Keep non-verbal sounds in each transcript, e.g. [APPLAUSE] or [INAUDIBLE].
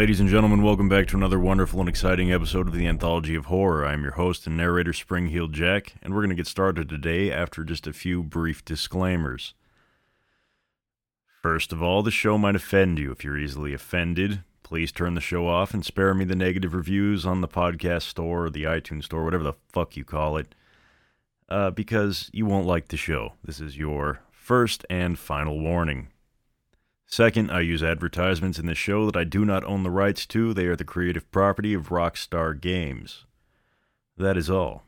Ladies and gentlemen, welcome back to another wonderful and exciting episode of the Anthology of Horror. I'm your host and narrator, Spring-Heeled Jack, and we're going to get started today after just a few brief disclaimers. First of all, the show might offend you. If you're easily offended, please turn the show off and spare me the negative reviews on the podcast store or the iTunes store, whatever the fuck you call it, uh, because you won't like the show. This is your first and final warning. Second, I use advertisements in the show that I do not own the rights to. They are the creative property of Rockstar Games. That is all.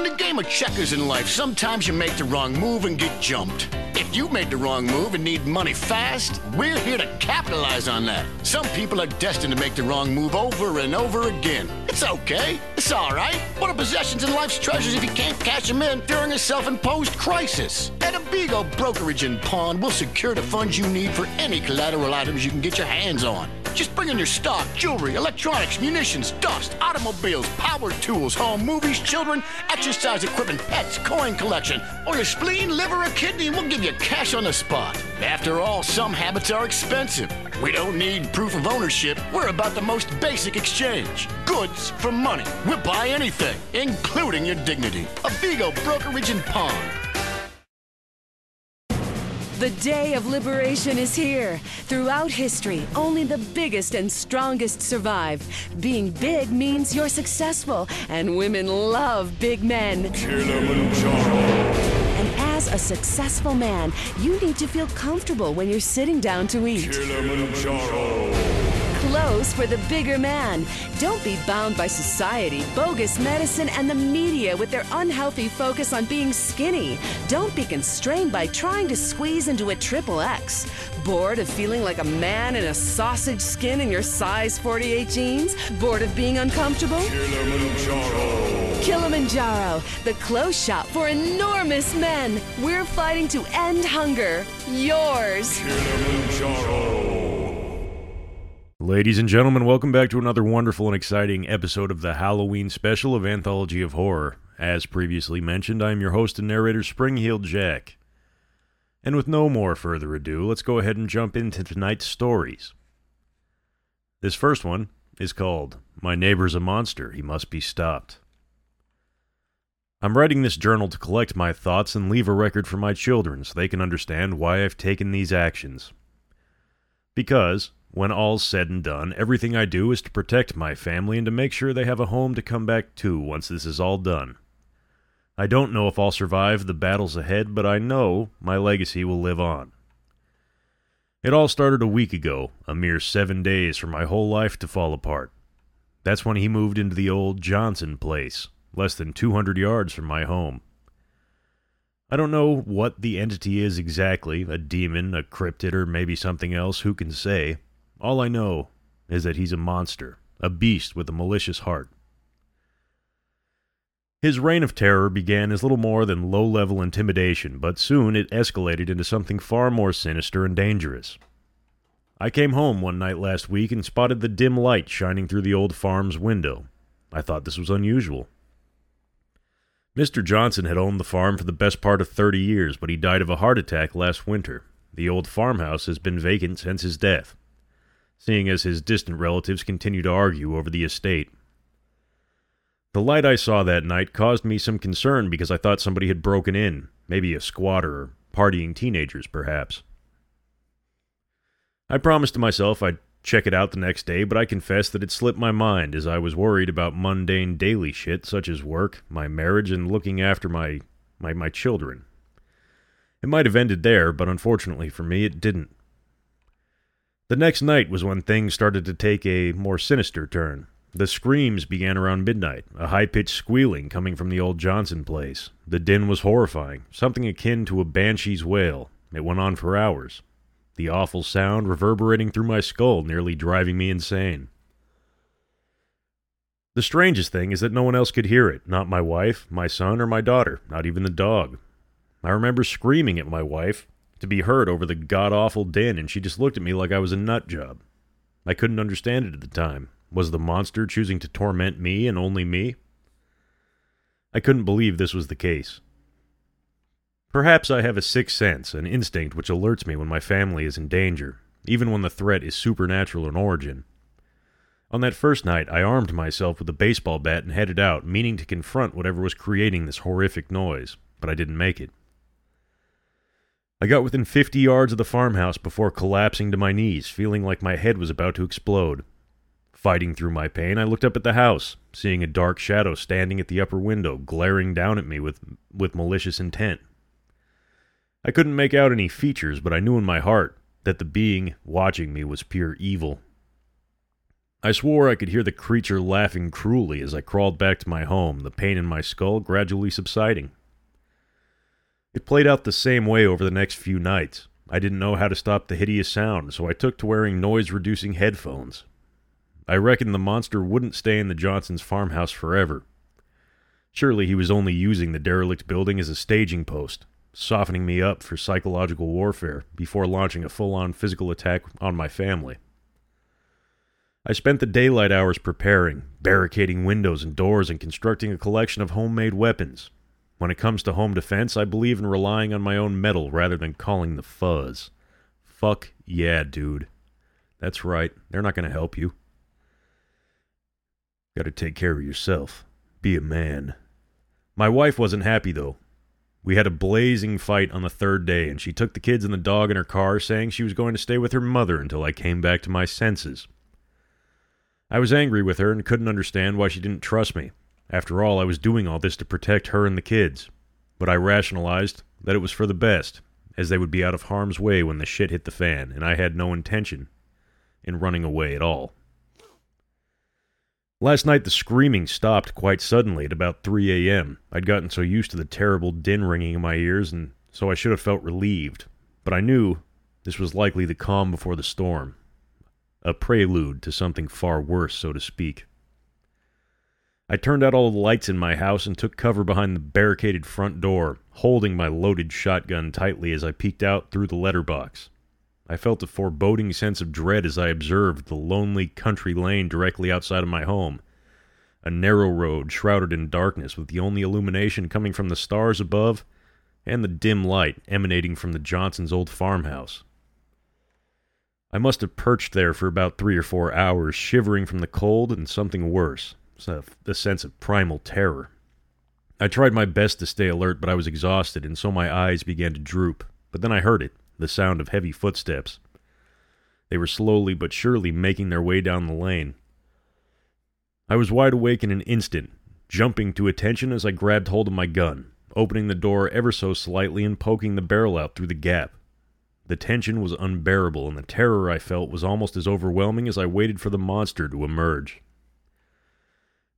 In the game of checkers in life, sometimes you make the wrong move and get jumped. If you made the wrong move and need money fast, we're here to capitalize on that. Some people are destined to make the wrong move over and over again. It's okay. It's all right. What are possessions and life's treasures if you can't cash them in during a self-imposed crisis? At Abigo Brokerage and Pawn, we'll secure the funds you need for any collateral items you can get your hands on. Just bring in your stock, jewelry, electronics, munitions, dust, automobiles, power tools, home movies, children, exercise equipment, pets, coin collection, or your spleen, liver, or kidney, and we'll give you cash on the spot. After all, some habits are expensive. We don't need proof of ownership. We're about the most basic exchange. Goods for money. We'll buy anything, including your dignity. Abigo Brokerage and Pawn. The day of liberation is here. Throughout history, only the biggest and strongest survive. Being big means you're successful, and women love big men. And as a successful man, you need to feel comfortable when you're sitting down to eat. Clothes for the bigger man. Don't be bound by society, bogus medicine, and the media with their unhealthy focus on being skinny. Don't be constrained by trying to squeeze into a triple X. Bored of feeling like a man in a sausage skin in your size 48 jeans? Bored of being uncomfortable? Kilimanjaro, Kilimanjaro, the clothes shop for enormous men. We're fighting to end hunger. Yours. Ladies and gentlemen, welcome back to another wonderful and exciting episode of the Halloween special of Anthology of Horror. As previously mentioned, I am your host and narrator, Spring-Heeled Jack. And with no more further ado, let's go ahead and jump into tonight's stories. This first one is called My Neighbor's a Monster, He Must Be Stopped. I'm writing this journal to collect my thoughts and leave a record for my children so they can understand why I've taken these actions. Because, when all's said and done, everything I do is to protect my family and to make sure they have a home to come back to once this is all done. I don't know if I'll survive the battles ahead, but I know my legacy will live on. It all started a week ago, a mere seven days for my whole life to fall apart. That's when he moved into the old Johnson place, less than 200 yards from my home. I don't know what the entity is exactly a demon, a cryptid, or maybe something else, who can say? All I know is that he's a monster, a beast with a malicious heart. His reign of terror began as little more than low level intimidation, but soon it escalated into something far more sinister and dangerous. I came home one night last week and spotted the dim light shining through the old farm's window. I thought this was unusual. Mr. Johnson had owned the farm for the best part of thirty years, but he died of a heart attack last winter. The old farmhouse has been vacant since his death, seeing as his distant relatives continue to argue over the estate. The light I saw that night caused me some concern because I thought somebody had broken in, maybe a squatter or partying teenagers, perhaps. I promised to myself I'd check it out the next day, but I confess that it slipped my mind as I was worried about mundane daily shit such as work, my marriage, and looking after my my, my children. It might have ended there, but unfortunately for me, it didn't. The next night was when things started to take a more sinister turn. The screams began around midnight, a high pitched squealing coming from the old Johnson place. The din was horrifying, something akin to a banshee's wail. It went on for hours. The awful sound reverberating through my skull, nearly driving me insane. The strangest thing is that no one else could hear it not my wife, my son, or my daughter, not even the dog. I remember screaming at my wife to be heard over the god awful din, and she just looked at me like I was a nut job. I couldn't understand it at the time. Was the monster choosing to torment me and only me? I couldn't believe this was the case. Perhaps I have a sixth sense, an instinct which alerts me when my family is in danger. even when the threat is supernatural in origin. On that first night, I armed myself with a baseball bat and headed out, meaning to confront whatever was creating this horrific noise, but I didn't make it. I got within 50 yards of the farmhouse before collapsing to my knees, feeling like my head was about to explode. Fighting through my pain, I looked up at the house, seeing a dark shadow standing at the upper window, glaring down at me with, with malicious intent. I couldn't make out any features, but I knew in my heart that the being watching me was pure evil. I swore I could hear the creature laughing cruelly as I crawled back to my home, the pain in my skull gradually subsiding. It played out the same way over the next few nights. I didn't know how to stop the hideous sound, so I took to wearing noise reducing headphones. I reckoned the monster wouldn't stay in the Johnsons' farmhouse forever. Surely he was only using the derelict building as a staging post, softening me up for psychological warfare before launching a full on physical attack on my family. I spent the daylight hours preparing, barricading windows and doors, and constructing a collection of homemade weapons. When it comes to home defense, I believe in relying on my own mettle rather than calling the fuzz. Fuck yeah, dude. That's right, they're not going to help you. Gotta take care of yourself. Be a man. My wife wasn't happy, though. We had a blazing fight on the third day, and she took the kids and the dog in her car, saying she was going to stay with her mother until I came back to my senses. I was angry with her and couldn't understand why she didn't trust me. After all, I was doing all this to protect her and the kids. But I rationalized that it was for the best, as they would be out of harm's way when the shit hit the fan, and I had no intention in running away at all. Last night the screaming stopped quite suddenly at about 3 a.m. I'd gotten so used to the terrible din ringing in my ears, and so I should have felt relieved. But I knew this was likely the calm before the storm, a prelude to something far worse, so to speak. I turned out all the lights in my house and took cover behind the barricaded front door, holding my loaded shotgun tightly as I peeked out through the letterbox. I felt a foreboding sense of dread as I observed the lonely country lane directly outside of my home. A narrow road shrouded in darkness with the only illumination coming from the stars above and the dim light emanating from the Johnsons' old farmhouse. I must have perched there for about three or four hours, shivering from the cold and something worse, Uh, the sense of primal terror. I tried my best to stay alert, but I was exhausted, and so my eyes began to droop. But then I heard it the sound of heavy footsteps. They were slowly but surely making their way down the lane. I was wide awake in an instant, jumping to attention as I grabbed hold of my gun, opening the door ever so slightly and poking the barrel out through the gap. The tension was unbearable, and the terror I felt was almost as overwhelming as I waited for the monster to emerge.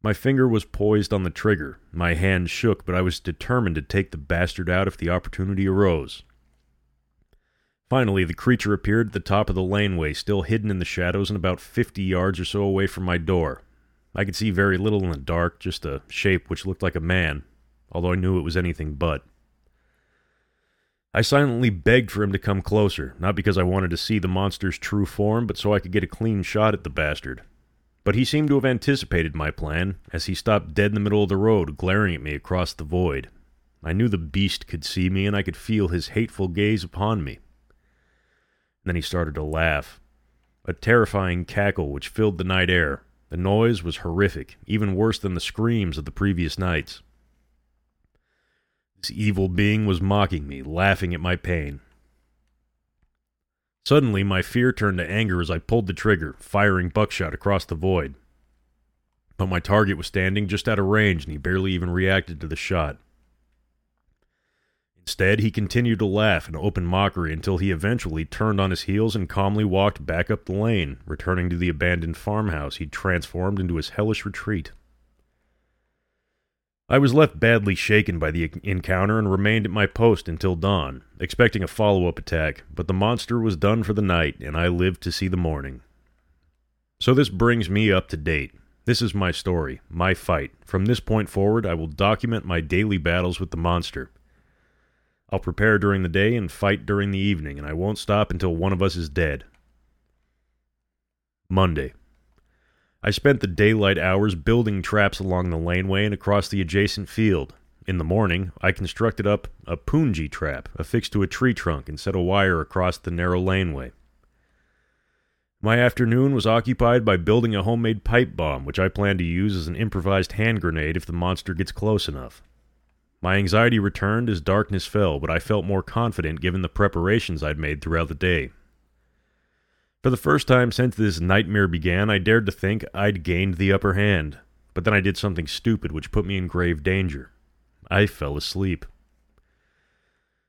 My finger was poised on the trigger. My hand shook, but I was determined to take the bastard out if the opportunity arose. Finally, the creature appeared at the top of the laneway, still hidden in the shadows and about fifty yards or so away from my door. I could see very little in the dark, just a shape which looked like a man, although I knew it was anything but. I silently begged for him to come closer, not because I wanted to see the monster's true form, but so I could get a clean shot at the bastard. But he seemed to have anticipated my plan, as he stopped dead in the middle of the road, glaring at me across the void. I knew the beast could see me, and I could feel his hateful gaze upon me. Then he started to laugh. A terrifying cackle which filled the night air. The noise was horrific, even worse than the screams of the previous nights. This evil being was mocking me, laughing at my pain. Suddenly, my fear turned to anger as I pulled the trigger, firing buckshot across the void. But my target was standing just out of range, and he barely even reacted to the shot. Instead, he continued to laugh in open mockery until he eventually turned on his heels and calmly walked back up the lane, returning to the abandoned farmhouse he'd transformed into his hellish retreat. I was left badly shaken by the encounter and remained at my post until dawn, expecting a follow up attack, but the monster was done for the night, and I lived to see the morning. So this brings me up to date. This is my story, my fight. From this point forward, I will document my daily battles with the monster I'll prepare during the day and fight during the evening, and I won't stop until one of us is dead. Monday. I spent the daylight hours building traps along the laneway and across the adjacent field. In the morning, I constructed up a punji trap affixed to a tree trunk and set a wire across the narrow laneway. My afternoon was occupied by building a homemade pipe bomb, which I plan to use as an improvised hand grenade if the monster gets close enough. My anxiety returned as darkness fell, but I felt more confident given the preparations I'd made throughout the day. For the first time since this nightmare began, I dared to think I'd gained the upper hand, but then I did something stupid which put me in grave danger. I fell asleep.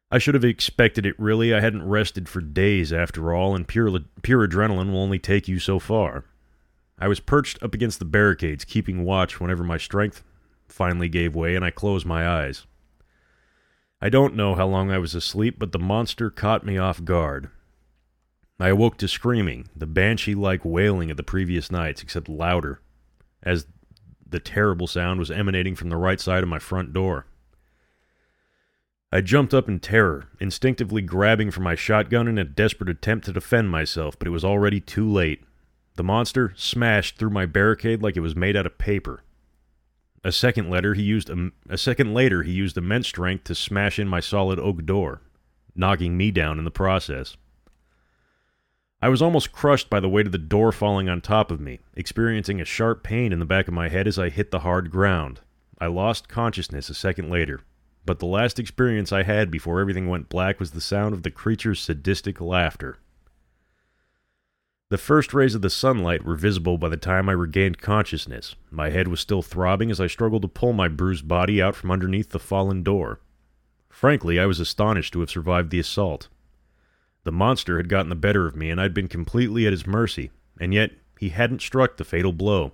I should have expected it, really. I hadn't rested for days, after all, and pure, pure adrenaline will only take you so far. I was perched up against the barricades, keeping watch whenever my strength finally gave way and I closed my eyes. I don't know how long I was asleep, but the monster caught me off guard. I awoke to screaming, the banshee like wailing of the previous nights, except louder, as the terrible sound was emanating from the right side of my front door. I jumped up in terror, instinctively grabbing for my shotgun in a desperate attempt to defend myself, but it was already too late. The monster smashed through my barricade like it was made out of paper. A second later, he used a, a second later he used immense strength to smash in my solid oak door, knocking me down in the process. I was almost crushed by the weight of the door falling on top of me, experiencing a sharp pain in the back of my head as I hit the hard ground. I lost consciousness a second later, but the last experience I had before everything went black was the sound of the creature's sadistic laughter. The first rays of the sunlight were visible by the time I regained consciousness. My head was still throbbing as I struggled to pull my bruised body out from underneath the fallen door. Frankly, I was astonished to have survived the assault. The monster had gotten the better of me, and I'd been completely at his mercy, and yet he hadn't struck the fatal blow.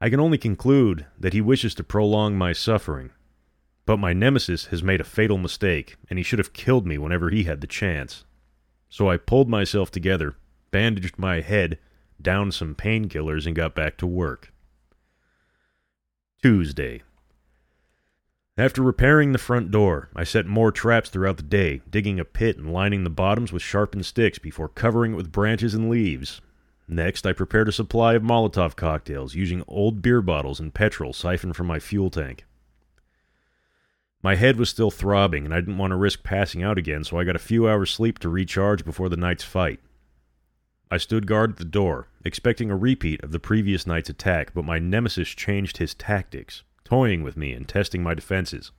I can only conclude that he wishes to prolong my suffering. But my nemesis has made a fatal mistake, and he should have killed me whenever he had the chance. So I pulled myself together, bandaged my head, downed some painkillers, and got back to work. Tuesday. After repairing the front door, I set more traps throughout the day, digging a pit and lining the bottoms with sharpened sticks before covering it with branches and leaves. Next, I prepared a supply of Molotov cocktails using old beer bottles and petrol siphoned from my fuel tank. My head was still throbbing, and I didn't want to risk passing out again, so I got a few hours' sleep to recharge before the night's fight. I stood guard at the door, expecting a repeat of the previous night's attack, but my nemesis changed his tactics, toying with me and testing my defenses.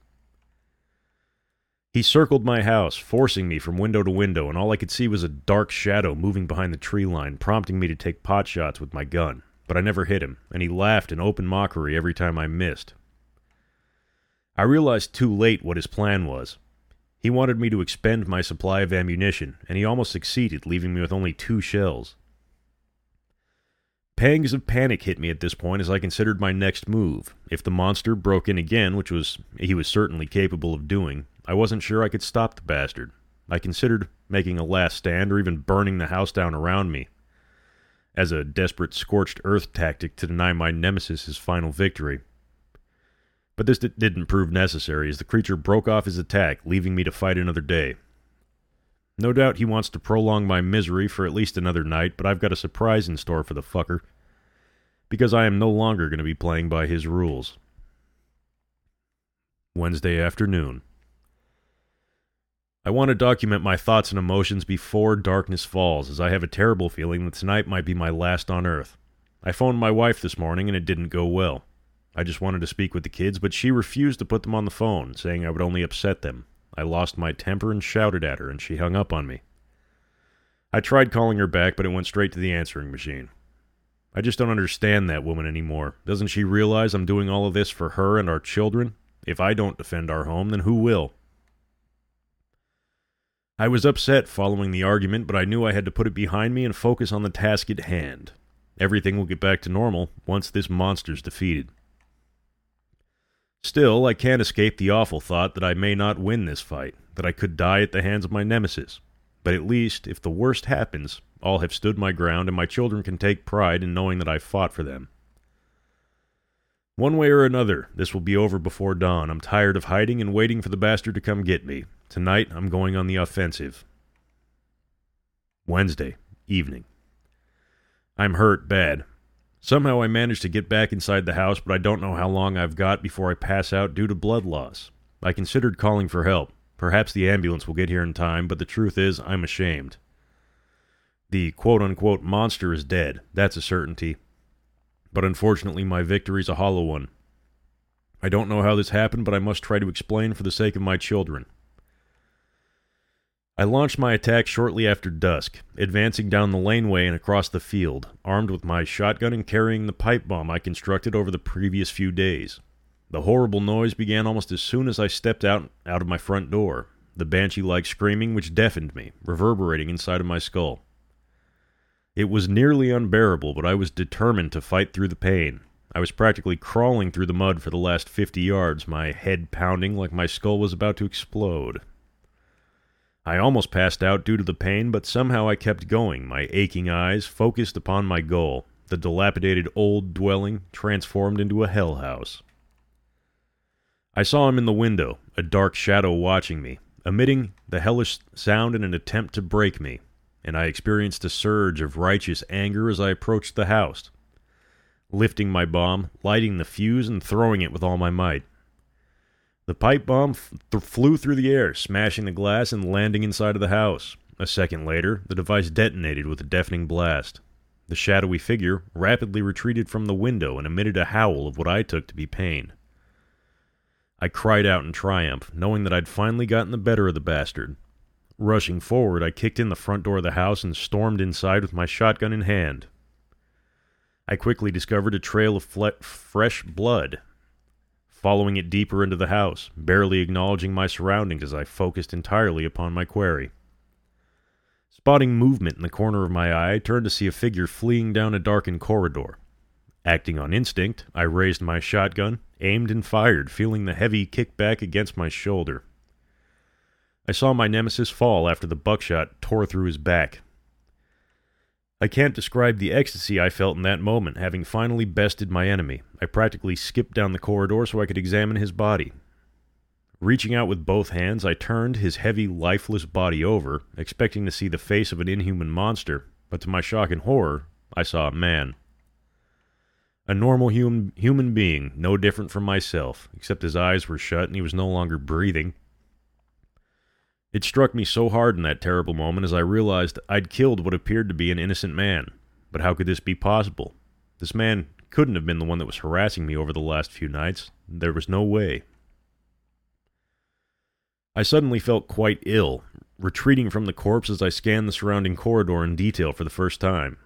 He circled my house, forcing me from window to window, and all I could see was a dark shadow moving behind the tree line, prompting me to take pot shots with my gun. But I never hit him, and he laughed in open mockery every time I missed. I realized too late what his plan was. He wanted me to expend my supply of ammunition, and he almost succeeded, leaving me with only two shells. Pangs of panic hit me at this point as I considered my next move. If the monster broke in again, which was he was certainly capable of doing, I wasn't sure I could stop the bastard. I considered making a last stand or even burning the house down around me as a desperate scorched earth tactic to deny my nemesis his final victory. But this d- didn't prove necessary, as the creature broke off his attack, leaving me to fight another day. No doubt he wants to prolong my misery for at least another night, but I've got a surprise in store for the fucker. Because I am no longer going to be playing by his rules. Wednesday afternoon. I want to document my thoughts and emotions before darkness falls, as I have a terrible feeling that tonight might be my last on Earth. I phoned my wife this morning and it didn't go well. I just wanted to speak with the kids, but she refused to put them on the phone, saying I would only upset them. I lost my temper and shouted at her, and she hung up on me. I tried calling her back, but it went straight to the answering machine. I just don't understand that woman anymore. Doesn't she realize I'm doing all of this for her and our children? If I don't defend our home, then who will? I was upset following the argument, but I knew I had to put it behind me and focus on the task at hand. Everything will get back to normal once this monster's defeated. Still, I can't escape the awful thought that I may not win this fight, that I could die at the hands of my nemesis. But at least, if the worst happens, all have stood my ground, and my children can take pride in knowing that I fought for them. One way or another, this will be over before dawn. I'm tired of hiding and waiting for the bastard to come get me. Tonight, I'm going on the offensive. Wednesday, evening. I'm hurt bad. Somehow I managed to get back inside the house, but I don't know how long I've got before I pass out due to blood loss. I considered calling for help. Perhaps the ambulance will get here in time, but the truth is, I'm ashamed. The quote unquote monster is dead. That's a certainty. But unfortunately, my victory's a hollow one. I don't know how this happened, but I must try to explain for the sake of my children. I launched my attack shortly after dusk, advancing down the laneway and across the field, armed with my shotgun and carrying the pipe bomb I constructed over the previous few days. The horrible noise began almost as soon as I stepped out, out of my front door, the banshee like screaming which deafened me, reverberating inside of my skull. It was nearly unbearable, but I was determined to fight through the pain. I was practically crawling through the mud for the last fifty yards, my head pounding like my skull was about to explode. I almost passed out due to the pain, but somehow I kept going, my aching eyes focused upon my goal, the dilapidated old dwelling transformed into a hell house. I saw him in the window, a dark shadow watching me, emitting the hellish sound in an attempt to break me, and I experienced a surge of righteous anger as I approached the house, lifting my bomb, lighting the fuse, and throwing it with all my might. The pipe bomb th- flew through the air, smashing the glass and landing inside of the house. A second later, the device detonated with a deafening blast. The shadowy figure rapidly retreated from the window and emitted a howl of what I took to be pain. I cried out in triumph, knowing that I'd finally gotten the better of the bastard. Rushing forward, I kicked in the front door of the house and stormed inside with my shotgun in hand. I quickly discovered a trail of fle- fresh blood, following it deeper into the house, barely acknowledging my surroundings as I focused entirely upon my quarry. Spotting movement in the corner of my eye, I turned to see a figure fleeing down a darkened corridor. Acting on instinct, I raised my shotgun, aimed and fired, feeling the heavy kick back against my shoulder. I saw my nemesis fall after the buckshot tore through his back. I can't describe the ecstasy I felt in that moment, having finally bested my enemy. I practically skipped down the corridor so I could examine his body. Reaching out with both hands, I turned his heavy, lifeless body over, expecting to see the face of an inhuman monster, but to my shock and horror, I saw a man. A normal human, human being, no different from myself, except his eyes were shut and he was no longer breathing. It struck me so hard in that terrible moment as I realized I'd killed what appeared to be an innocent man. But how could this be possible? This man couldn't have been the one that was harassing me over the last few nights. There was no way. I suddenly felt quite ill, retreating from the corpse as I scanned the surrounding corridor in detail for the first time.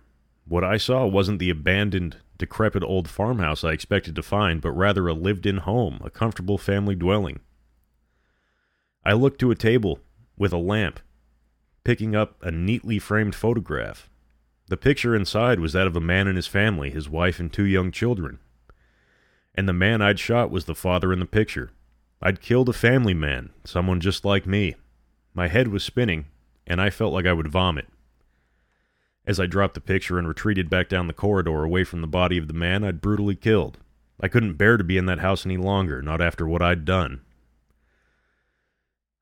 What I saw wasn't the abandoned, decrepit old farmhouse I expected to find, but rather a lived in home, a comfortable family dwelling. I looked to a table with a lamp, picking up a neatly framed photograph. The picture inside was that of a man and his family, his wife and two young children. And the man I'd shot was the father in the picture. I'd killed a family man, someone just like me. My head was spinning, and I felt like I would vomit. As I dropped the picture and retreated back down the corridor away from the body of the man I'd brutally killed. I couldn't bear to be in that house any longer, not after what I'd done.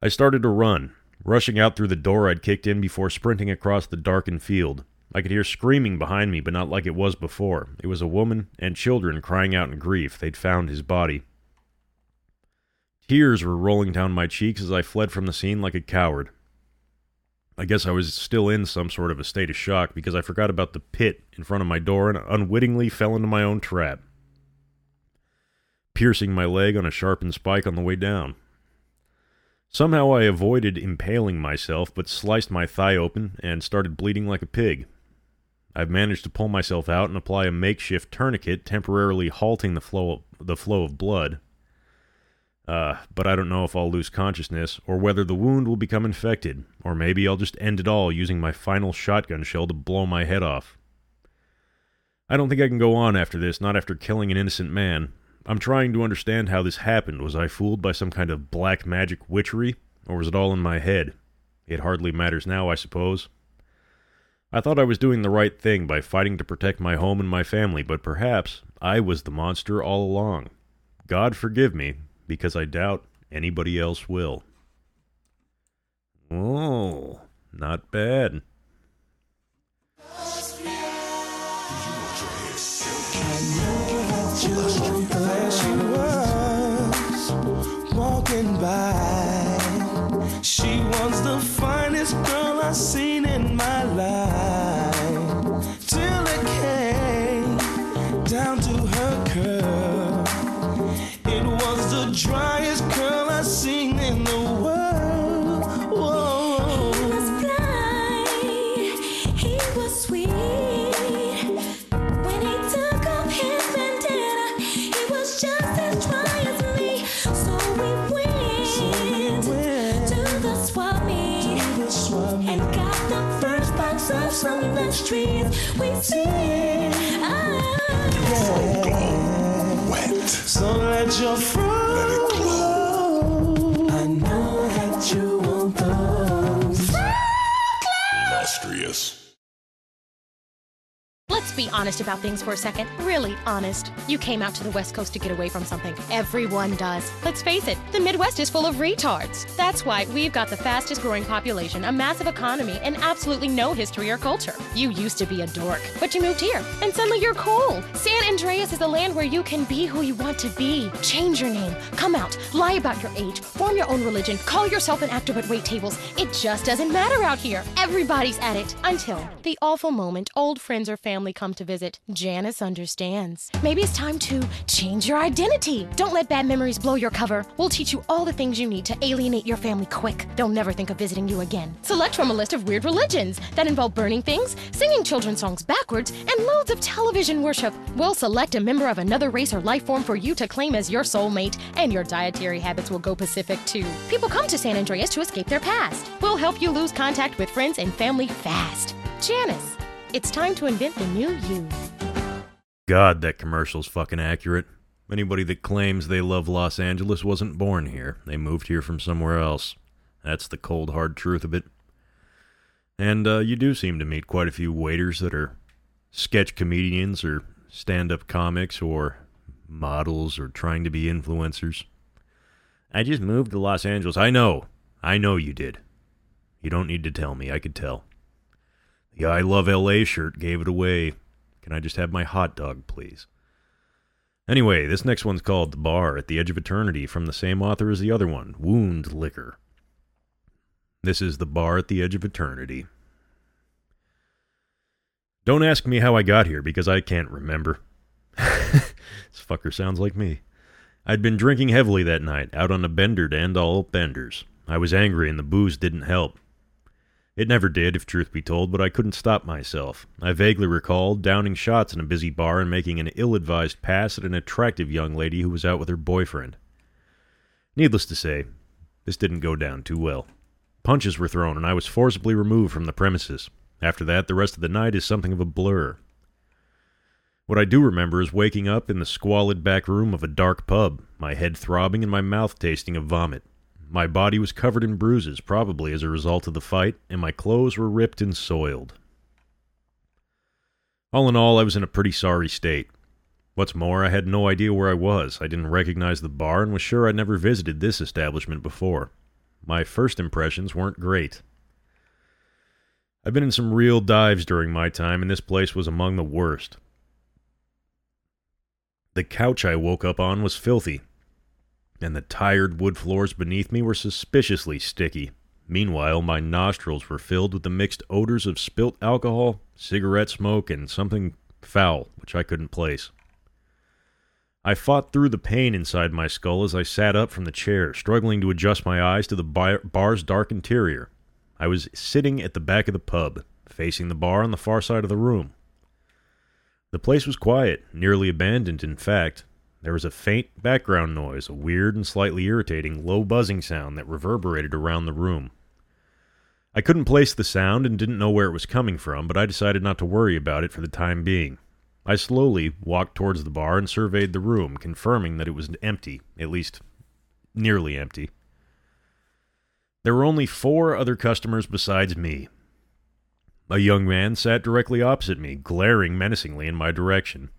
I started to run, rushing out through the door I'd kicked in before sprinting across the darkened field. I could hear screaming behind me, but not like it was before. It was a woman and children crying out in grief. They'd found his body. Tears were rolling down my cheeks as I fled from the scene like a coward. I guess I was still in some sort of a state of shock because I forgot about the pit in front of my door and unwittingly fell into my own trap, piercing my leg on a sharpened spike on the way down. Somehow I avoided impaling myself, but sliced my thigh open and started bleeding like a pig. I've managed to pull myself out and apply a makeshift tourniquet, temporarily halting the flow of, the flow of blood. Uh, but I don't know if I'll lose consciousness or whether the wound will become infected, or maybe I'll just end it all using my final shotgun shell to blow my head off. I don't think I can go on after this, not after killing an innocent man. I'm trying to understand how this happened. Was I fooled by some kind of black magic witchery, or was it all in my head? It hardly matters now, I suppose. I thought I was doing the right thing by fighting to protect my home and my family, but perhaps I was the monster all along. God forgive me, because I doubt anybody else will. Oh, not bad. By. She was the finest girl I've seen in my life. Let's be honest about things for a second. Really honest. You came out to the West Coast to get away from something. Everyone does. Let's face it, the Midwest is full of retards. That's why we've got the fastest growing population, a massive economy, and absolutely no history or culture. You used to be a dork, but you moved here, and suddenly you're cool. San Andreas is a land where you can be who you want to be. Change your name, come out, lie about your age, form your own religion, call yourself an actor but wait tables. It just doesn't matter out here. Everybody's at it until the awful moment old friends or family come to visit. Janice understands. Maybe it's time to change your identity. Don't let bad memories blow your cover. We'll teach you all the things you need to alienate your family quick. They'll never think of visiting you again. Select from a list of weird religions that involve burning things, singing children's songs backwards, and loads of television worship. We'll select a member of another race or life form for you to claim as your soulmate, and your dietary habits will go Pacific too. People come to San Andreas to escape their past. We'll help you lose contact with friends and family fast. Janice, it's time to invent the new you. God, that commercial's fucking accurate. Anybody that claims they love Los Angeles wasn't born here. They moved here from somewhere else. That's the cold, hard truth of it. And uh, you do seem to meet quite a few waiters that are sketch comedians or stand up comics or models or trying to be influencers. I just moved to Los Angeles. I know. I know you did. You don't need to tell me. I could tell. The I Love LA shirt gave it away. Can I just have my hot dog, please? Anyway, this next one's called The Bar at the Edge of Eternity from the same author as the other one, Woundlicker. This is The Bar at the Edge of Eternity. Don't ask me how I got here because I can't remember. [LAUGHS] this fucker sounds like me. I'd been drinking heavily that night, out on a bender to end all benders. I was angry and the booze didn't help. It never did, if truth be told, but I couldn't stop myself. I vaguely recalled downing shots in a busy bar and making an ill advised pass at an attractive young lady who was out with her boyfriend. Needless to say, this didn't go down too well. Punches were thrown, and I was forcibly removed from the premises. After that, the rest of the night is something of a blur. What I do remember is waking up in the squalid back room of a dark pub, my head throbbing and my mouth tasting of vomit. My body was covered in bruises, probably as a result of the fight, and my clothes were ripped and soiled. All in all, I was in a pretty sorry state. What's more, I had no idea where I was. I didn't recognize the bar and was sure I'd never visited this establishment before. My first impressions weren't great. I've been in some real dives during my time, and this place was among the worst. The couch I woke up on was filthy, and the tired wood floors beneath me were suspiciously sticky. Meanwhile, my nostrils were filled with the mixed odors of spilt alcohol, cigarette smoke, and something foul which I couldn't place. I fought through the pain inside my skull as I sat up from the chair, struggling to adjust my eyes to the bar- bar's dark interior. I was sitting at the back of the pub, facing the bar on the far side of the room. The place was quiet, nearly abandoned, in fact. There was a faint background noise, a weird and slightly irritating low buzzing sound that reverberated around the room. I couldn't place the sound and didn't know where it was coming from, but I decided not to worry about it for the time being. I slowly walked towards the bar and surveyed the room, confirming that it was empty, at least nearly empty. There were only four other customers besides me. A young man sat directly opposite me, glaring menacingly in my direction.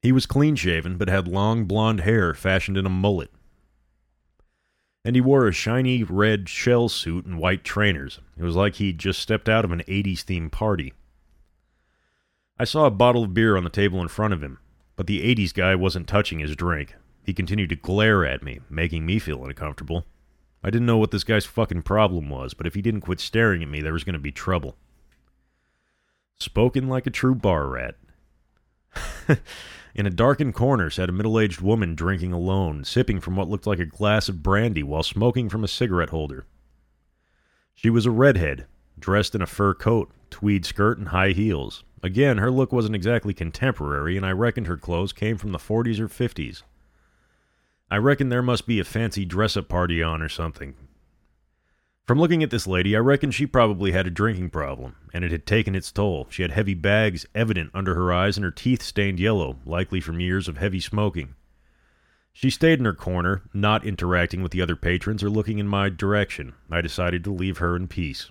He was clean shaven, but had long blonde hair fashioned in a mullet. And he wore a shiny red shell suit and white trainers. It was like he'd just stepped out of an 80s themed party. I saw a bottle of beer on the table in front of him, but the 80s guy wasn't touching his drink. He continued to glare at me, making me feel uncomfortable. I didn't know what this guy's fucking problem was, but if he didn't quit staring at me, there was going to be trouble. Spoken like a true bar rat. [LAUGHS] In a darkened corner sat a middle aged woman drinking alone, sipping from what looked like a glass of brandy while smoking from a cigarette holder. She was a redhead, dressed in a fur coat, tweed skirt, and high heels. Again, her look wasn't exactly contemporary, and I reckoned her clothes came from the 40s or 50s. I reckon there must be a fancy dress up party on or something. From looking at this lady, I reckon she probably had a drinking problem, and it had taken its toll. She had heavy bags evident under her eyes, and her teeth stained yellow, likely from years of heavy smoking. She stayed in her corner, not interacting with the other patrons or looking in my direction. I decided to leave her in peace.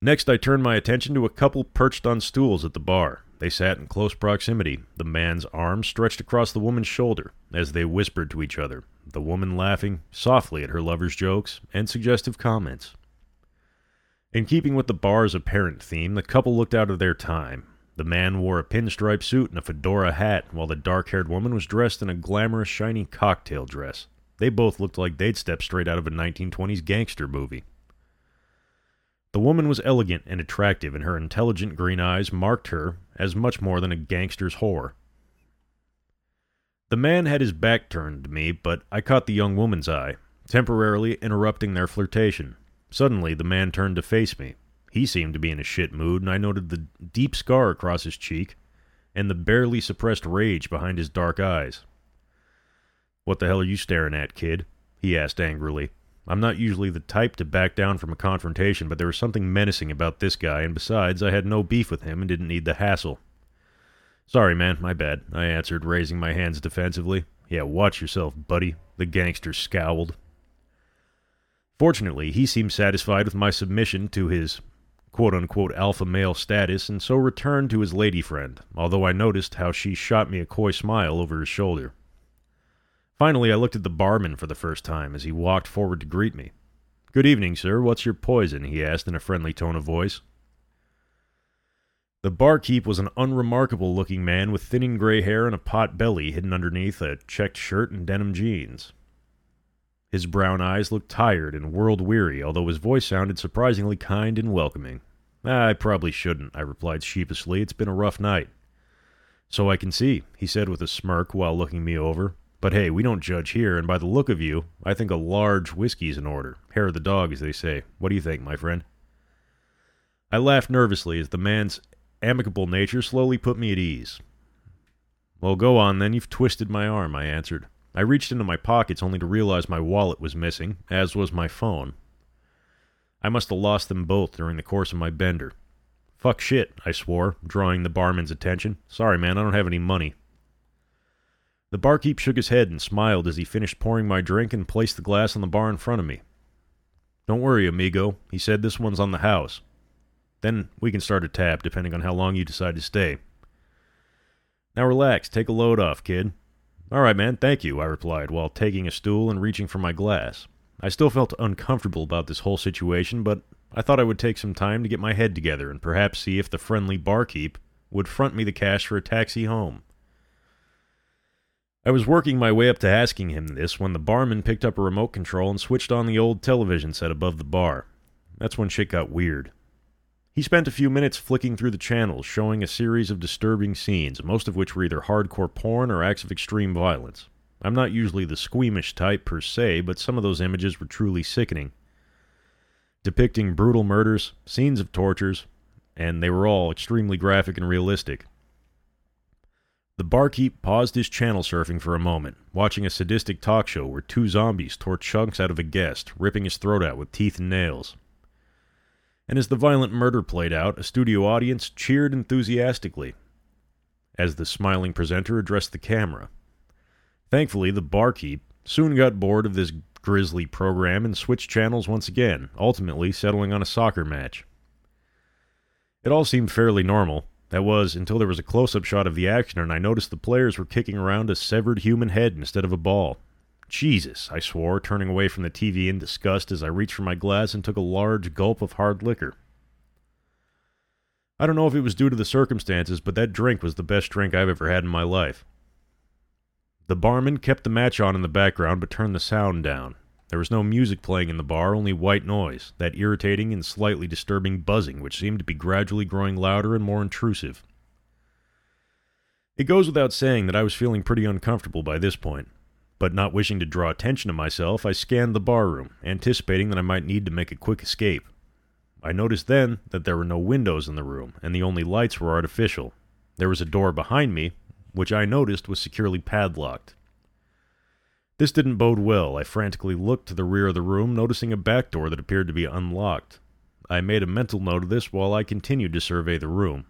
Next, I turned my attention to a couple perched on stools at the bar. They sat in close proximity, the man's arm stretched across the woman's shoulder, as they whispered to each other, the woman laughing softly at her lover's jokes and suggestive comments. In keeping with the bar's apparent theme, the couple looked out of their time. The man wore a pinstripe suit and a fedora hat, while the dark haired woman was dressed in a glamorous, shiny cocktail dress. They both looked like they'd stepped straight out of a 1920s gangster movie. The woman was elegant and attractive, and her intelligent green eyes marked her as much more than a gangster's whore. The man had his back turned to me, but I caught the young woman's eye, temporarily interrupting their flirtation. Suddenly, the man turned to face me. He seemed to be in a shit mood, and I noted the deep scar across his cheek and the barely suppressed rage behind his dark eyes. What the hell are you staring at, kid? he asked angrily. I'm not usually the type to back down from a confrontation, but there was something menacing about this guy, and besides, I had no beef with him and didn't need the hassle. Sorry, man, my bad, I answered, raising my hands defensively. Yeah, watch yourself, buddy. The gangster scowled. Fortunately, he seemed satisfied with my submission to his quote unquote alpha male status and so returned to his lady friend, although I noticed how she shot me a coy smile over his shoulder. Finally, I looked at the barman for the first time as he walked forward to greet me. Good evening, sir. What's your poison? he asked in a friendly tone of voice. The barkeep was an unremarkable looking man with thinning gray hair and a pot belly hidden underneath a checked shirt and denim jeans. His brown eyes looked tired and world weary, although his voice sounded surprisingly kind and welcoming. I probably shouldn't, I replied sheepishly. It's been a rough night. So I can see, he said with a smirk while looking me over. But hey, we don't judge here, and by the look of you, I think a large whiskey's in order. Hair of the dog, as they say. What do you think, my friend? I laughed nervously as the man's amicable nature slowly put me at ease. Well, go on then. You've twisted my arm, I answered. I reached into my pockets only to realize my wallet was missing, as was my phone. I must have lost them both during the course of my bender. Fuck shit, I swore, drawing the barman's attention. Sorry, man, I don't have any money. The barkeep shook his head and smiled as he finished pouring my drink and placed the glass on the bar in front of me. Don't worry, amigo, he said. This one's on the house. Then we can start a tab, depending on how long you decide to stay. Now relax, take a load off, kid. All right, man, thank you, I replied while taking a stool and reaching for my glass. I still felt uncomfortable about this whole situation, but I thought I would take some time to get my head together and perhaps see if the friendly barkeep would front me the cash for a taxi home. I was working my way up to asking him this when the barman picked up a remote control and switched on the old television set above the bar. That's when shit got weird. He spent a few minutes flicking through the channels, showing a series of disturbing scenes, most of which were either hardcore porn or acts of extreme violence. I'm not usually the squeamish type per se, but some of those images were truly sickening. Depicting brutal murders, scenes of tortures, and they were all extremely graphic and realistic. The barkeep paused his channel surfing for a moment, watching a sadistic talk show where two zombies tore chunks out of a guest, ripping his throat out with teeth and nails. And as the violent murder played out, a studio audience cheered enthusiastically as the smiling presenter addressed the camera. Thankfully, the barkeep soon got bored of this grisly program and switched channels once again, ultimately settling on a soccer match. It all seemed fairly normal, that was, until there was a close up shot of the action and I noticed the players were kicking around a severed human head instead of a ball. Jesus, I swore, turning away from the TV in disgust as I reached for my glass and took a large gulp of hard liquor. I don't know if it was due to the circumstances, but that drink was the best drink I've ever had in my life. The barman kept the match on in the background but turned the sound down. There was no music playing in the bar, only white noise, that irritating and slightly disturbing buzzing which seemed to be gradually growing louder and more intrusive. It goes without saying that I was feeling pretty uncomfortable by this point, but not wishing to draw attention to myself, I scanned the barroom, anticipating that I might need to make a quick escape. I noticed then that there were no windows in the room, and the only lights were artificial. There was a door behind me, which I noticed was securely padlocked. This didn't bode well. I frantically looked to the rear of the room, noticing a back door that appeared to be unlocked. I made a mental note of this while I continued to survey the room.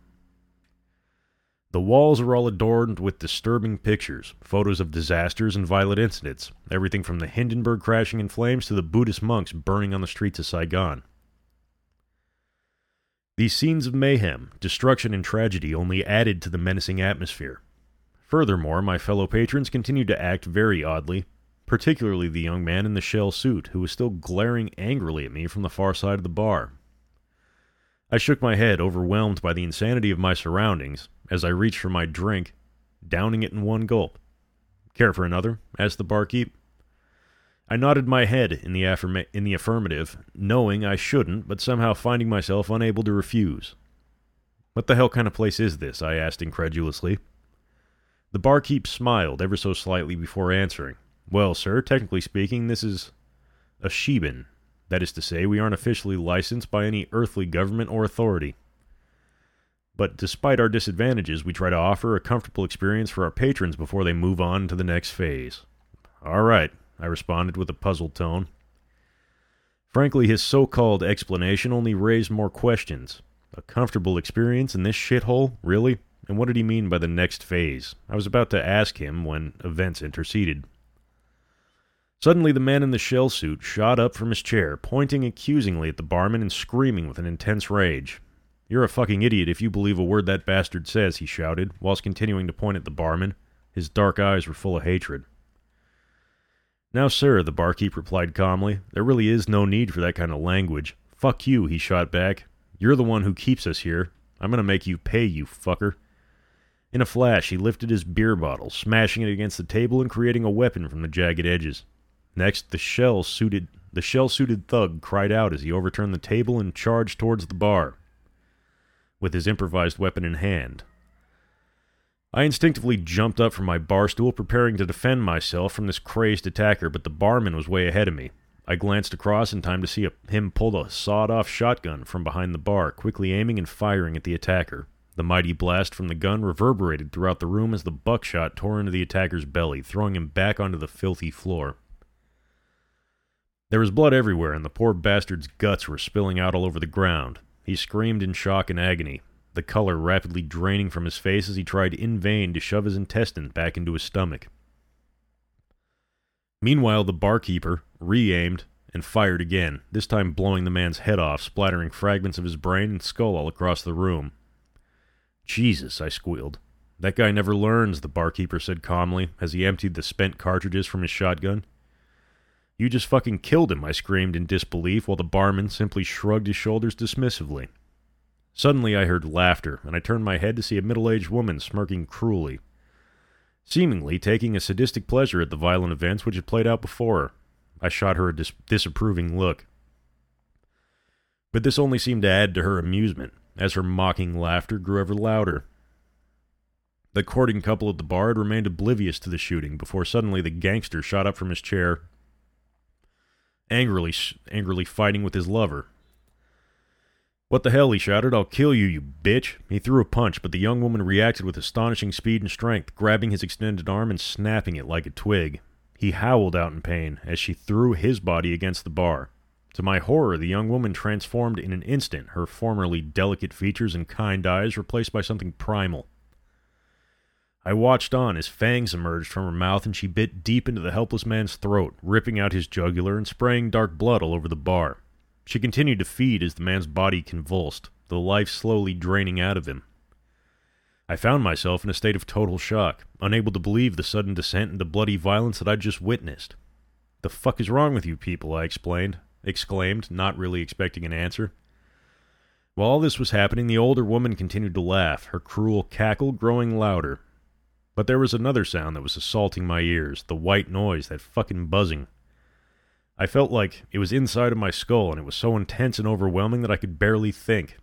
The walls were all adorned with disturbing pictures, photos of disasters and violent incidents, everything from the Hindenburg crashing in flames to the Buddhist monks burning on the streets of Saigon. These scenes of mayhem, destruction, and tragedy only added to the menacing atmosphere. Furthermore, my fellow patrons continued to act very oddly, particularly the young man in the shell suit, who was still glaring angrily at me from the far side of the bar. I shook my head, overwhelmed by the insanity of my surroundings, as I reached for my drink, downing it in one gulp. Care for another? asked the barkeep. I nodded my head in the, affirma- in the affirmative, knowing I shouldn't, but somehow finding myself unable to refuse. What the hell kind of place is this? I asked incredulously. The barkeep smiled ever so slightly before answering. Well, sir, technically speaking, this is a shebeen. That is to say, we aren't officially licensed by any earthly government or authority. But despite our disadvantages, we try to offer a comfortable experience for our patrons before they move on to the next phase. All right, I responded with a puzzled tone. Frankly, his so called explanation only raised more questions. A comfortable experience in this shithole? Really? And what did he mean by the next phase? I was about to ask him when events interceded. Suddenly, the man in the shell suit shot up from his chair, pointing accusingly at the barman and screaming with an intense rage. You're a fucking idiot if you believe a word that bastard says, he shouted, whilst continuing to point at the barman. His dark eyes were full of hatred. Now, sir, the barkeep replied calmly, there really is no need for that kind of language. Fuck you, he shot back. You're the one who keeps us here. I'm gonna make you pay, you fucker. In a flash, he lifted his beer bottle, smashing it against the table and creating a weapon from the jagged edges. Next, the shell suited the shell suited thug cried out as he overturned the table and charged towards the bar, with his improvised weapon in hand. I instinctively jumped up from my bar stool, preparing to defend myself from this crazed attacker, but the barman was way ahead of me. I glanced across in time to see a, him pull a sawed off shotgun from behind the bar, quickly aiming and firing at the attacker. The mighty blast from the gun reverberated throughout the room as the buckshot tore into the attacker's belly, throwing him back onto the filthy floor. There was blood everywhere, and the poor bastard's guts were spilling out all over the ground. He screamed in shock and agony, the color rapidly draining from his face as he tried in vain to shove his intestines back into his stomach. Meanwhile, the barkeeper re aimed and fired again, this time blowing the man's head off, splattering fragments of his brain and skull all across the room. Jesus, I squealed. That guy never learns, the barkeeper said calmly as he emptied the spent cartridges from his shotgun. You just fucking killed him, I screamed in disbelief while the barman simply shrugged his shoulders dismissively. Suddenly I heard laughter, and I turned my head to see a middle aged woman smirking cruelly, seemingly taking a sadistic pleasure at the violent events which had played out before her. I shot her a dis- disapproving look. But this only seemed to add to her amusement, as her mocking laughter grew ever louder. The courting couple at the bar had remained oblivious to the shooting before suddenly the gangster shot up from his chair, angrily, sh- angrily fighting with his lover. What the hell, he shouted. I'll kill you, you bitch. He threw a punch, but the young woman reacted with astonishing speed and strength, grabbing his extended arm and snapping it like a twig. He howled out in pain as she threw his body against the bar. To my horror, the young woman transformed in an instant, her formerly delicate features and kind eyes replaced by something primal. I watched on as fangs emerged from her mouth and she bit deep into the helpless man's throat, ripping out his jugular and spraying dark blood all over the bar. She continued to feed as the man's body convulsed, the life slowly draining out of him. I found myself in a state of total shock, unable to believe the sudden descent into bloody violence that I'd just witnessed. The fuck is wrong with you people? I explained, exclaimed, not really expecting an answer. While all this was happening, the older woman continued to laugh, her cruel cackle growing louder. But there was another sound that was assaulting my ears, the white noise, that fucking buzzing. I felt like it was inside of my skull, and it was so intense and overwhelming that I could barely think.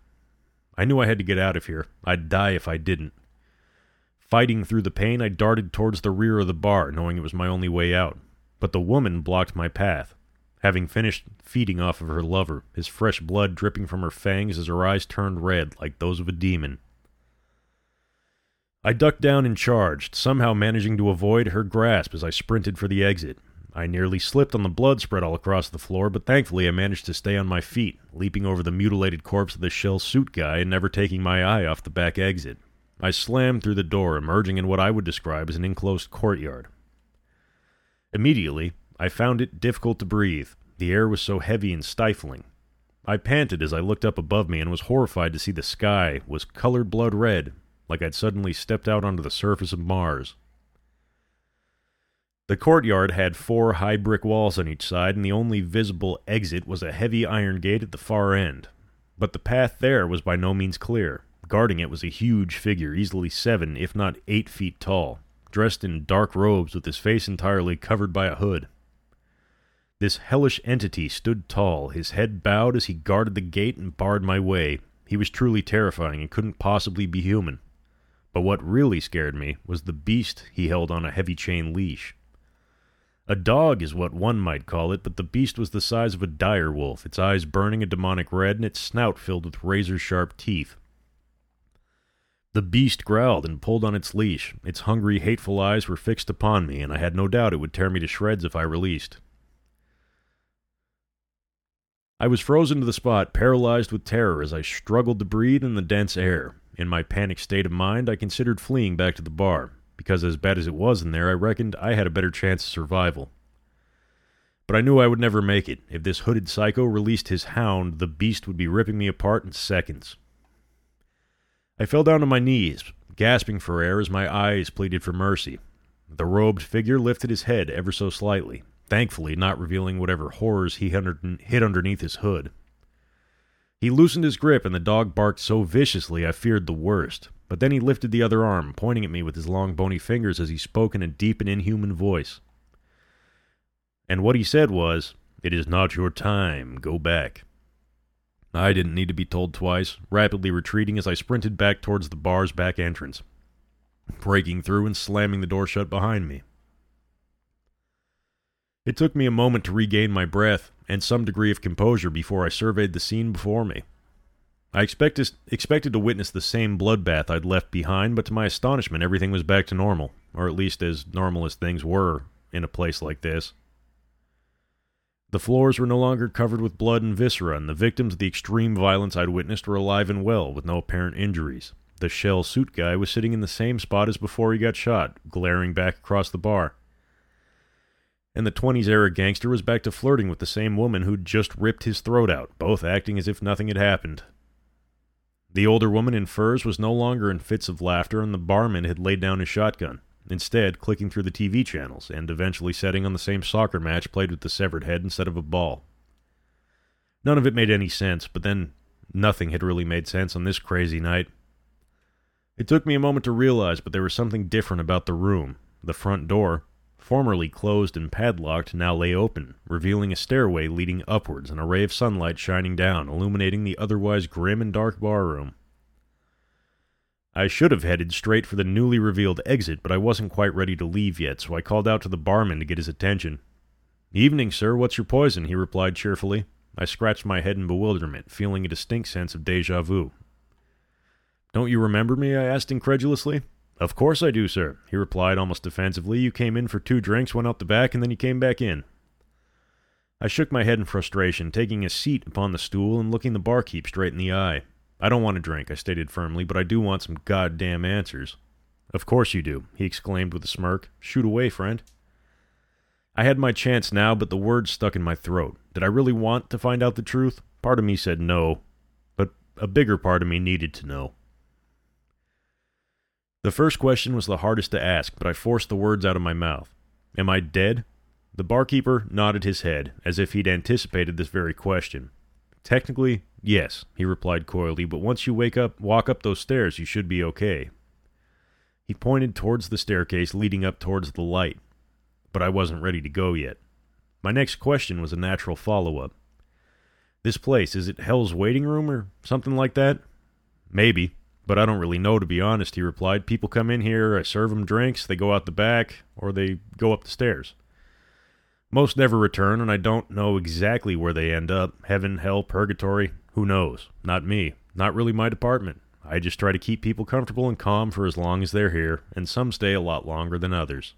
I knew I had to get out of here. I'd die if I didn't. Fighting through the pain, I darted towards the rear of the bar, knowing it was my only way out. But the woman blocked my path. Having finished feeding off of her lover, his fresh blood dripping from her fangs as her eyes turned red like those of a demon. I ducked down and charged, somehow managing to avoid her grasp as I sprinted for the exit. I nearly slipped on the blood spread all across the floor, but thankfully I managed to stay on my feet, leaping over the mutilated corpse of the shell suit guy and never taking my eye off the back exit. I slammed through the door, emerging in what I would describe as an enclosed courtyard. Immediately, I found it difficult to breathe. The air was so heavy and stifling. I panted as I looked up above me and was horrified to see the sky was colored blood red, like I'd suddenly stepped out onto the surface of Mars. The courtyard had four high brick walls on each side, and the only visible exit was a heavy iron gate at the far end. But the path there was by no means clear. Guarding it was a huge figure, easily seven, if not eight feet tall, dressed in dark robes with his face entirely covered by a hood. This hellish entity stood tall, his head bowed as he guarded the gate and barred my way. He was truly terrifying and couldn't possibly be human. But what really scared me was the beast he held on a heavy chain leash. A dog is what one might call it, but the beast was the size of a dire wolf, its eyes burning a demonic red and its snout filled with razor sharp teeth. The beast growled and pulled on its leash. Its hungry, hateful eyes were fixed upon me, and I had no doubt it would tear me to shreds if I released. I was frozen to the spot, paralyzed with terror as I struggled to breathe in the dense air. In my panicked state of mind, I considered fleeing back to the bar, because as bad as it was in there, I reckoned I had a better chance of survival. But I knew I would never make it. If this hooded psycho released his hound, the beast would be ripping me apart in seconds. I fell down on my knees, gasping for air as my eyes pleaded for mercy. The robed figure lifted his head ever so slightly, thankfully not revealing whatever horrors he hid underneath his hood. He loosened his grip, and the dog barked so viciously I feared the worst. But then he lifted the other arm, pointing at me with his long bony fingers as he spoke in a deep and inhuman voice. And what he said was, It is not your time. Go back. I didn't need to be told twice, rapidly retreating as I sprinted back towards the bar's back entrance, breaking through and slamming the door shut behind me. It took me a moment to regain my breath and some degree of composure before I surveyed the scene before me. I expected, expected to witness the same bloodbath I'd left behind, but to my astonishment, everything was back to normal, or at least as normal as things were in a place like this. The floors were no longer covered with blood and viscera, and the victims of the extreme violence I'd witnessed were alive and well, with no apparent injuries. The shell suit guy was sitting in the same spot as before he got shot, glaring back across the bar. And the 20s era gangster was back to flirting with the same woman who'd just ripped his throat out, both acting as if nothing had happened. The older woman in furs was no longer in fits of laughter, and the barman had laid down his shotgun instead clicking through the TV channels and eventually setting on the same soccer match played with the severed head instead of a ball. None of it made any sense, but then nothing had really made sense on this crazy night. It took me a moment to realize, but there was something different about the room. The front door, formerly closed and padlocked, now lay open, revealing a stairway leading upwards and a ray of sunlight shining down, illuminating the otherwise grim and dark barroom. I should have headed straight for the newly revealed exit, but I wasn't quite ready to leave yet, so I called out to the barman to get his attention. Evening, sir. What's your poison? he replied cheerfully. I scratched my head in bewilderment, feeling a distinct sense of deja vu. Don't you remember me? I asked incredulously. Of course I do, sir, he replied almost defensively. You came in for two drinks, went out the back, and then you came back in. I shook my head in frustration, taking a seat upon the stool and looking the barkeep straight in the eye. I don't want a drink, I stated firmly, but I do want some goddamn answers. Of course you do, he exclaimed with a smirk. Shoot away, friend. I had my chance now, but the words stuck in my throat. Did I really want to find out the truth? Part of me said no, but a bigger part of me needed to know. The first question was the hardest to ask, but I forced the words out of my mouth. Am I dead? The barkeeper nodded his head, as if he'd anticipated this very question. Technically, yes, he replied coyly, but once you wake up, walk up those stairs, you should be okay. He pointed towards the staircase leading up towards the light, but I wasn't ready to go yet. My next question was a natural follow up. This place, is it Hell's waiting room or something like that? Maybe. But I don't really know, to be honest, he replied. People come in here, I serve them drinks, they go out the back, or they go up the stairs. Most never return, and I don't know exactly where they end up heaven, hell, purgatory. Who knows? Not me. Not really my department. I just try to keep people comfortable and calm for as long as they're here, and some stay a lot longer than others.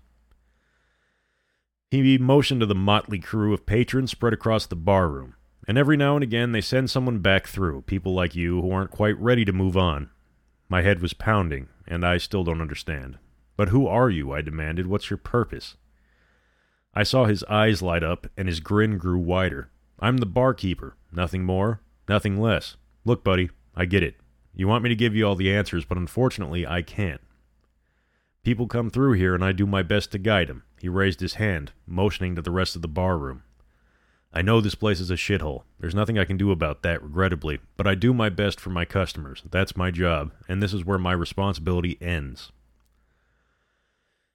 He motioned to the motley crew of patrons spread across the barroom, and every now and again they send someone back through, people like you who aren't quite ready to move on. My head was pounding, and I still don't understand. But who are you? I demanded. What's your purpose? I saw his eyes light up, and his grin grew wider. I'm the barkeeper. Nothing more, nothing less. Look, buddy, I get it. You want me to give you all the answers, but unfortunately, I can't. People come through here, and I do my best to guide them. He raised his hand, motioning to the rest of the barroom. I know this place is a shithole. There's nothing I can do about that, regrettably, but I do my best for my customers. That's my job, and this is where my responsibility ends.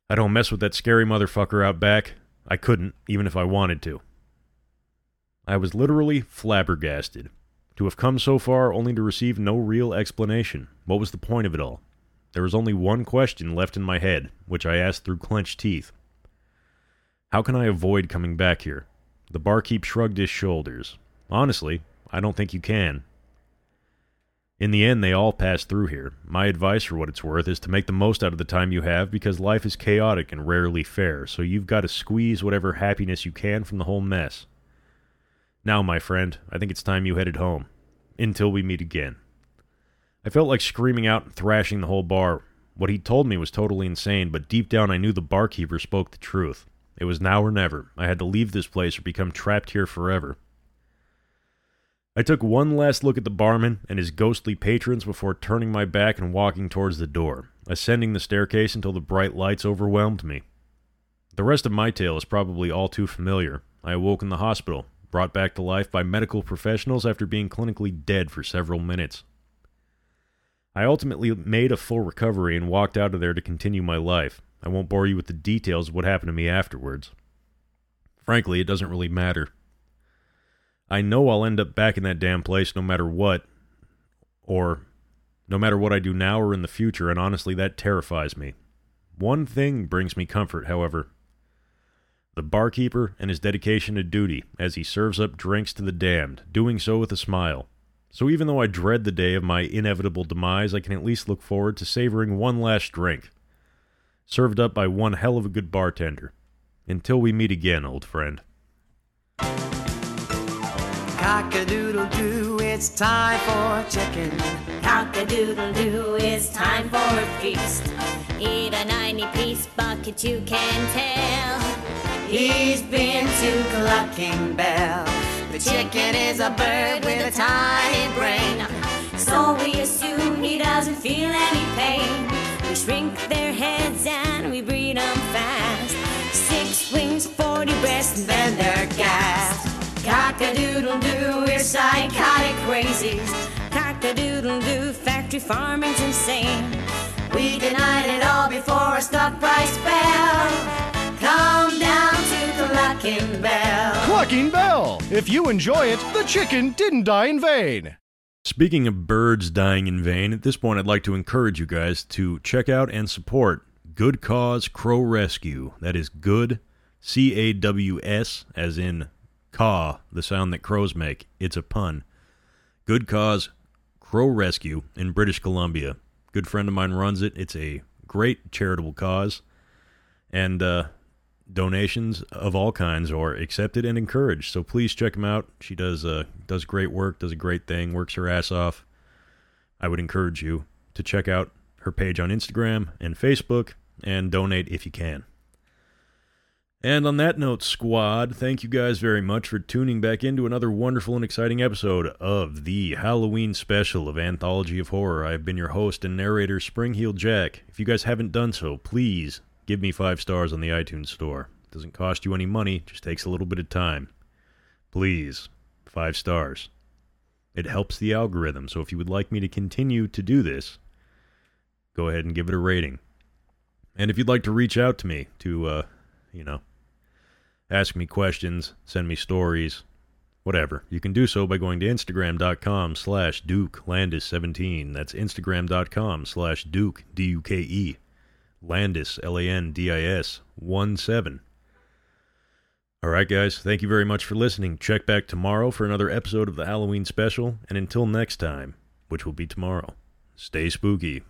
I don't mess with that scary motherfucker out back. I couldn't, even if I wanted to. I was literally flabbergasted. To have come so far only to receive no real explanation. What was the point of it all? There was only one question left in my head, which I asked through clenched teeth. How can I avoid coming back here? The barkeep shrugged his shoulders. Honestly, I don't think you can. In the end, they all pass through here. My advice, for what it's worth, is to make the most out of the time you have because life is chaotic and rarely fair, so you've got to squeeze whatever happiness you can from the whole mess. Now, my friend, I think it's time you headed home. Until we meet again. I felt like screaming out and thrashing the whole bar. What he'd told me was totally insane, but deep down I knew the barkeeper spoke the truth. It was now or never. I had to leave this place or become trapped here forever. I took one last look at the barman and his ghostly patrons before turning my back and walking towards the door, ascending the staircase until the bright lights overwhelmed me. The rest of my tale is probably all too familiar. I awoke in the hospital, brought back to life by medical professionals after being clinically dead for several minutes. I ultimately made a full recovery and walked out of there to continue my life. I won't bore you with the details of what happened to me afterwards. Frankly, it doesn't really matter. I know I'll end up back in that damn place no matter what, or no matter what I do now or in the future, and honestly, that terrifies me. One thing brings me comfort, however the barkeeper and his dedication to duty as he serves up drinks to the damned, doing so with a smile. So even though I dread the day of my inevitable demise, I can at least look forward to savoring one last drink, served up by one hell of a good bartender. Until we meet again, old friend. Cock-a-doodle-doo, it's time for chicken. Cock-a-doodle-doo, it's time for a feast. Eat a 90-piece bucket, you can tell. He's been to Clucking Bell. The chicken is a bird with a tiny brain. So we assume he doesn't feel any pain. We shrink their heads and we breed them fast. Six wings, 40 breasts, and then they're gassed. Cock-a-doodle-doo, we're psychotic crazies. Cock-a-doodle-doo, factory farming's insane. We denied it all before a stock price fell. Come down to Clucking Bell. Clucking Bell! If you enjoy it, the chicken didn't die in vain. Speaking of birds dying in vain, at this point I'd like to encourage you guys to check out and support Good Caws Crow Rescue. That is good, C A W S, as in caw, the sound that crows make. It's a pun. Good Caws Crow Rescue in British Columbia. Good friend of mine runs it. It's a great charitable cause. And uh, donations of all kinds are accepted and encouraged. So please check them out. She does uh, does great work, does a great thing, works her ass off. I would encourage you to check out her page on Instagram and Facebook and donate if you can. And on that note, squad, thank you guys very much for tuning back into another wonderful and exciting episode of the Halloween special of Anthology of Horror. I've been your host and narrator, Springheel Jack. If you guys haven't done so, please give me five stars on the iTunes store. It doesn't cost you any money, just takes a little bit of time. Please, five stars. It helps the algorithm, so if you would like me to continue to do this, go ahead and give it a rating. And if you'd like to reach out to me to, uh, you know, ask me questions, send me stories, whatever, you can do so by going to Instagram.com slash Duke Landis17. That's Instagram.com slash Duke, D U K E, Landis, L A N D I S, 1 7. All right, guys, thank you very much for listening. Check back tomorrow for another episode of the Halloween special, and until next time, which will be tomorrow, stay spooky.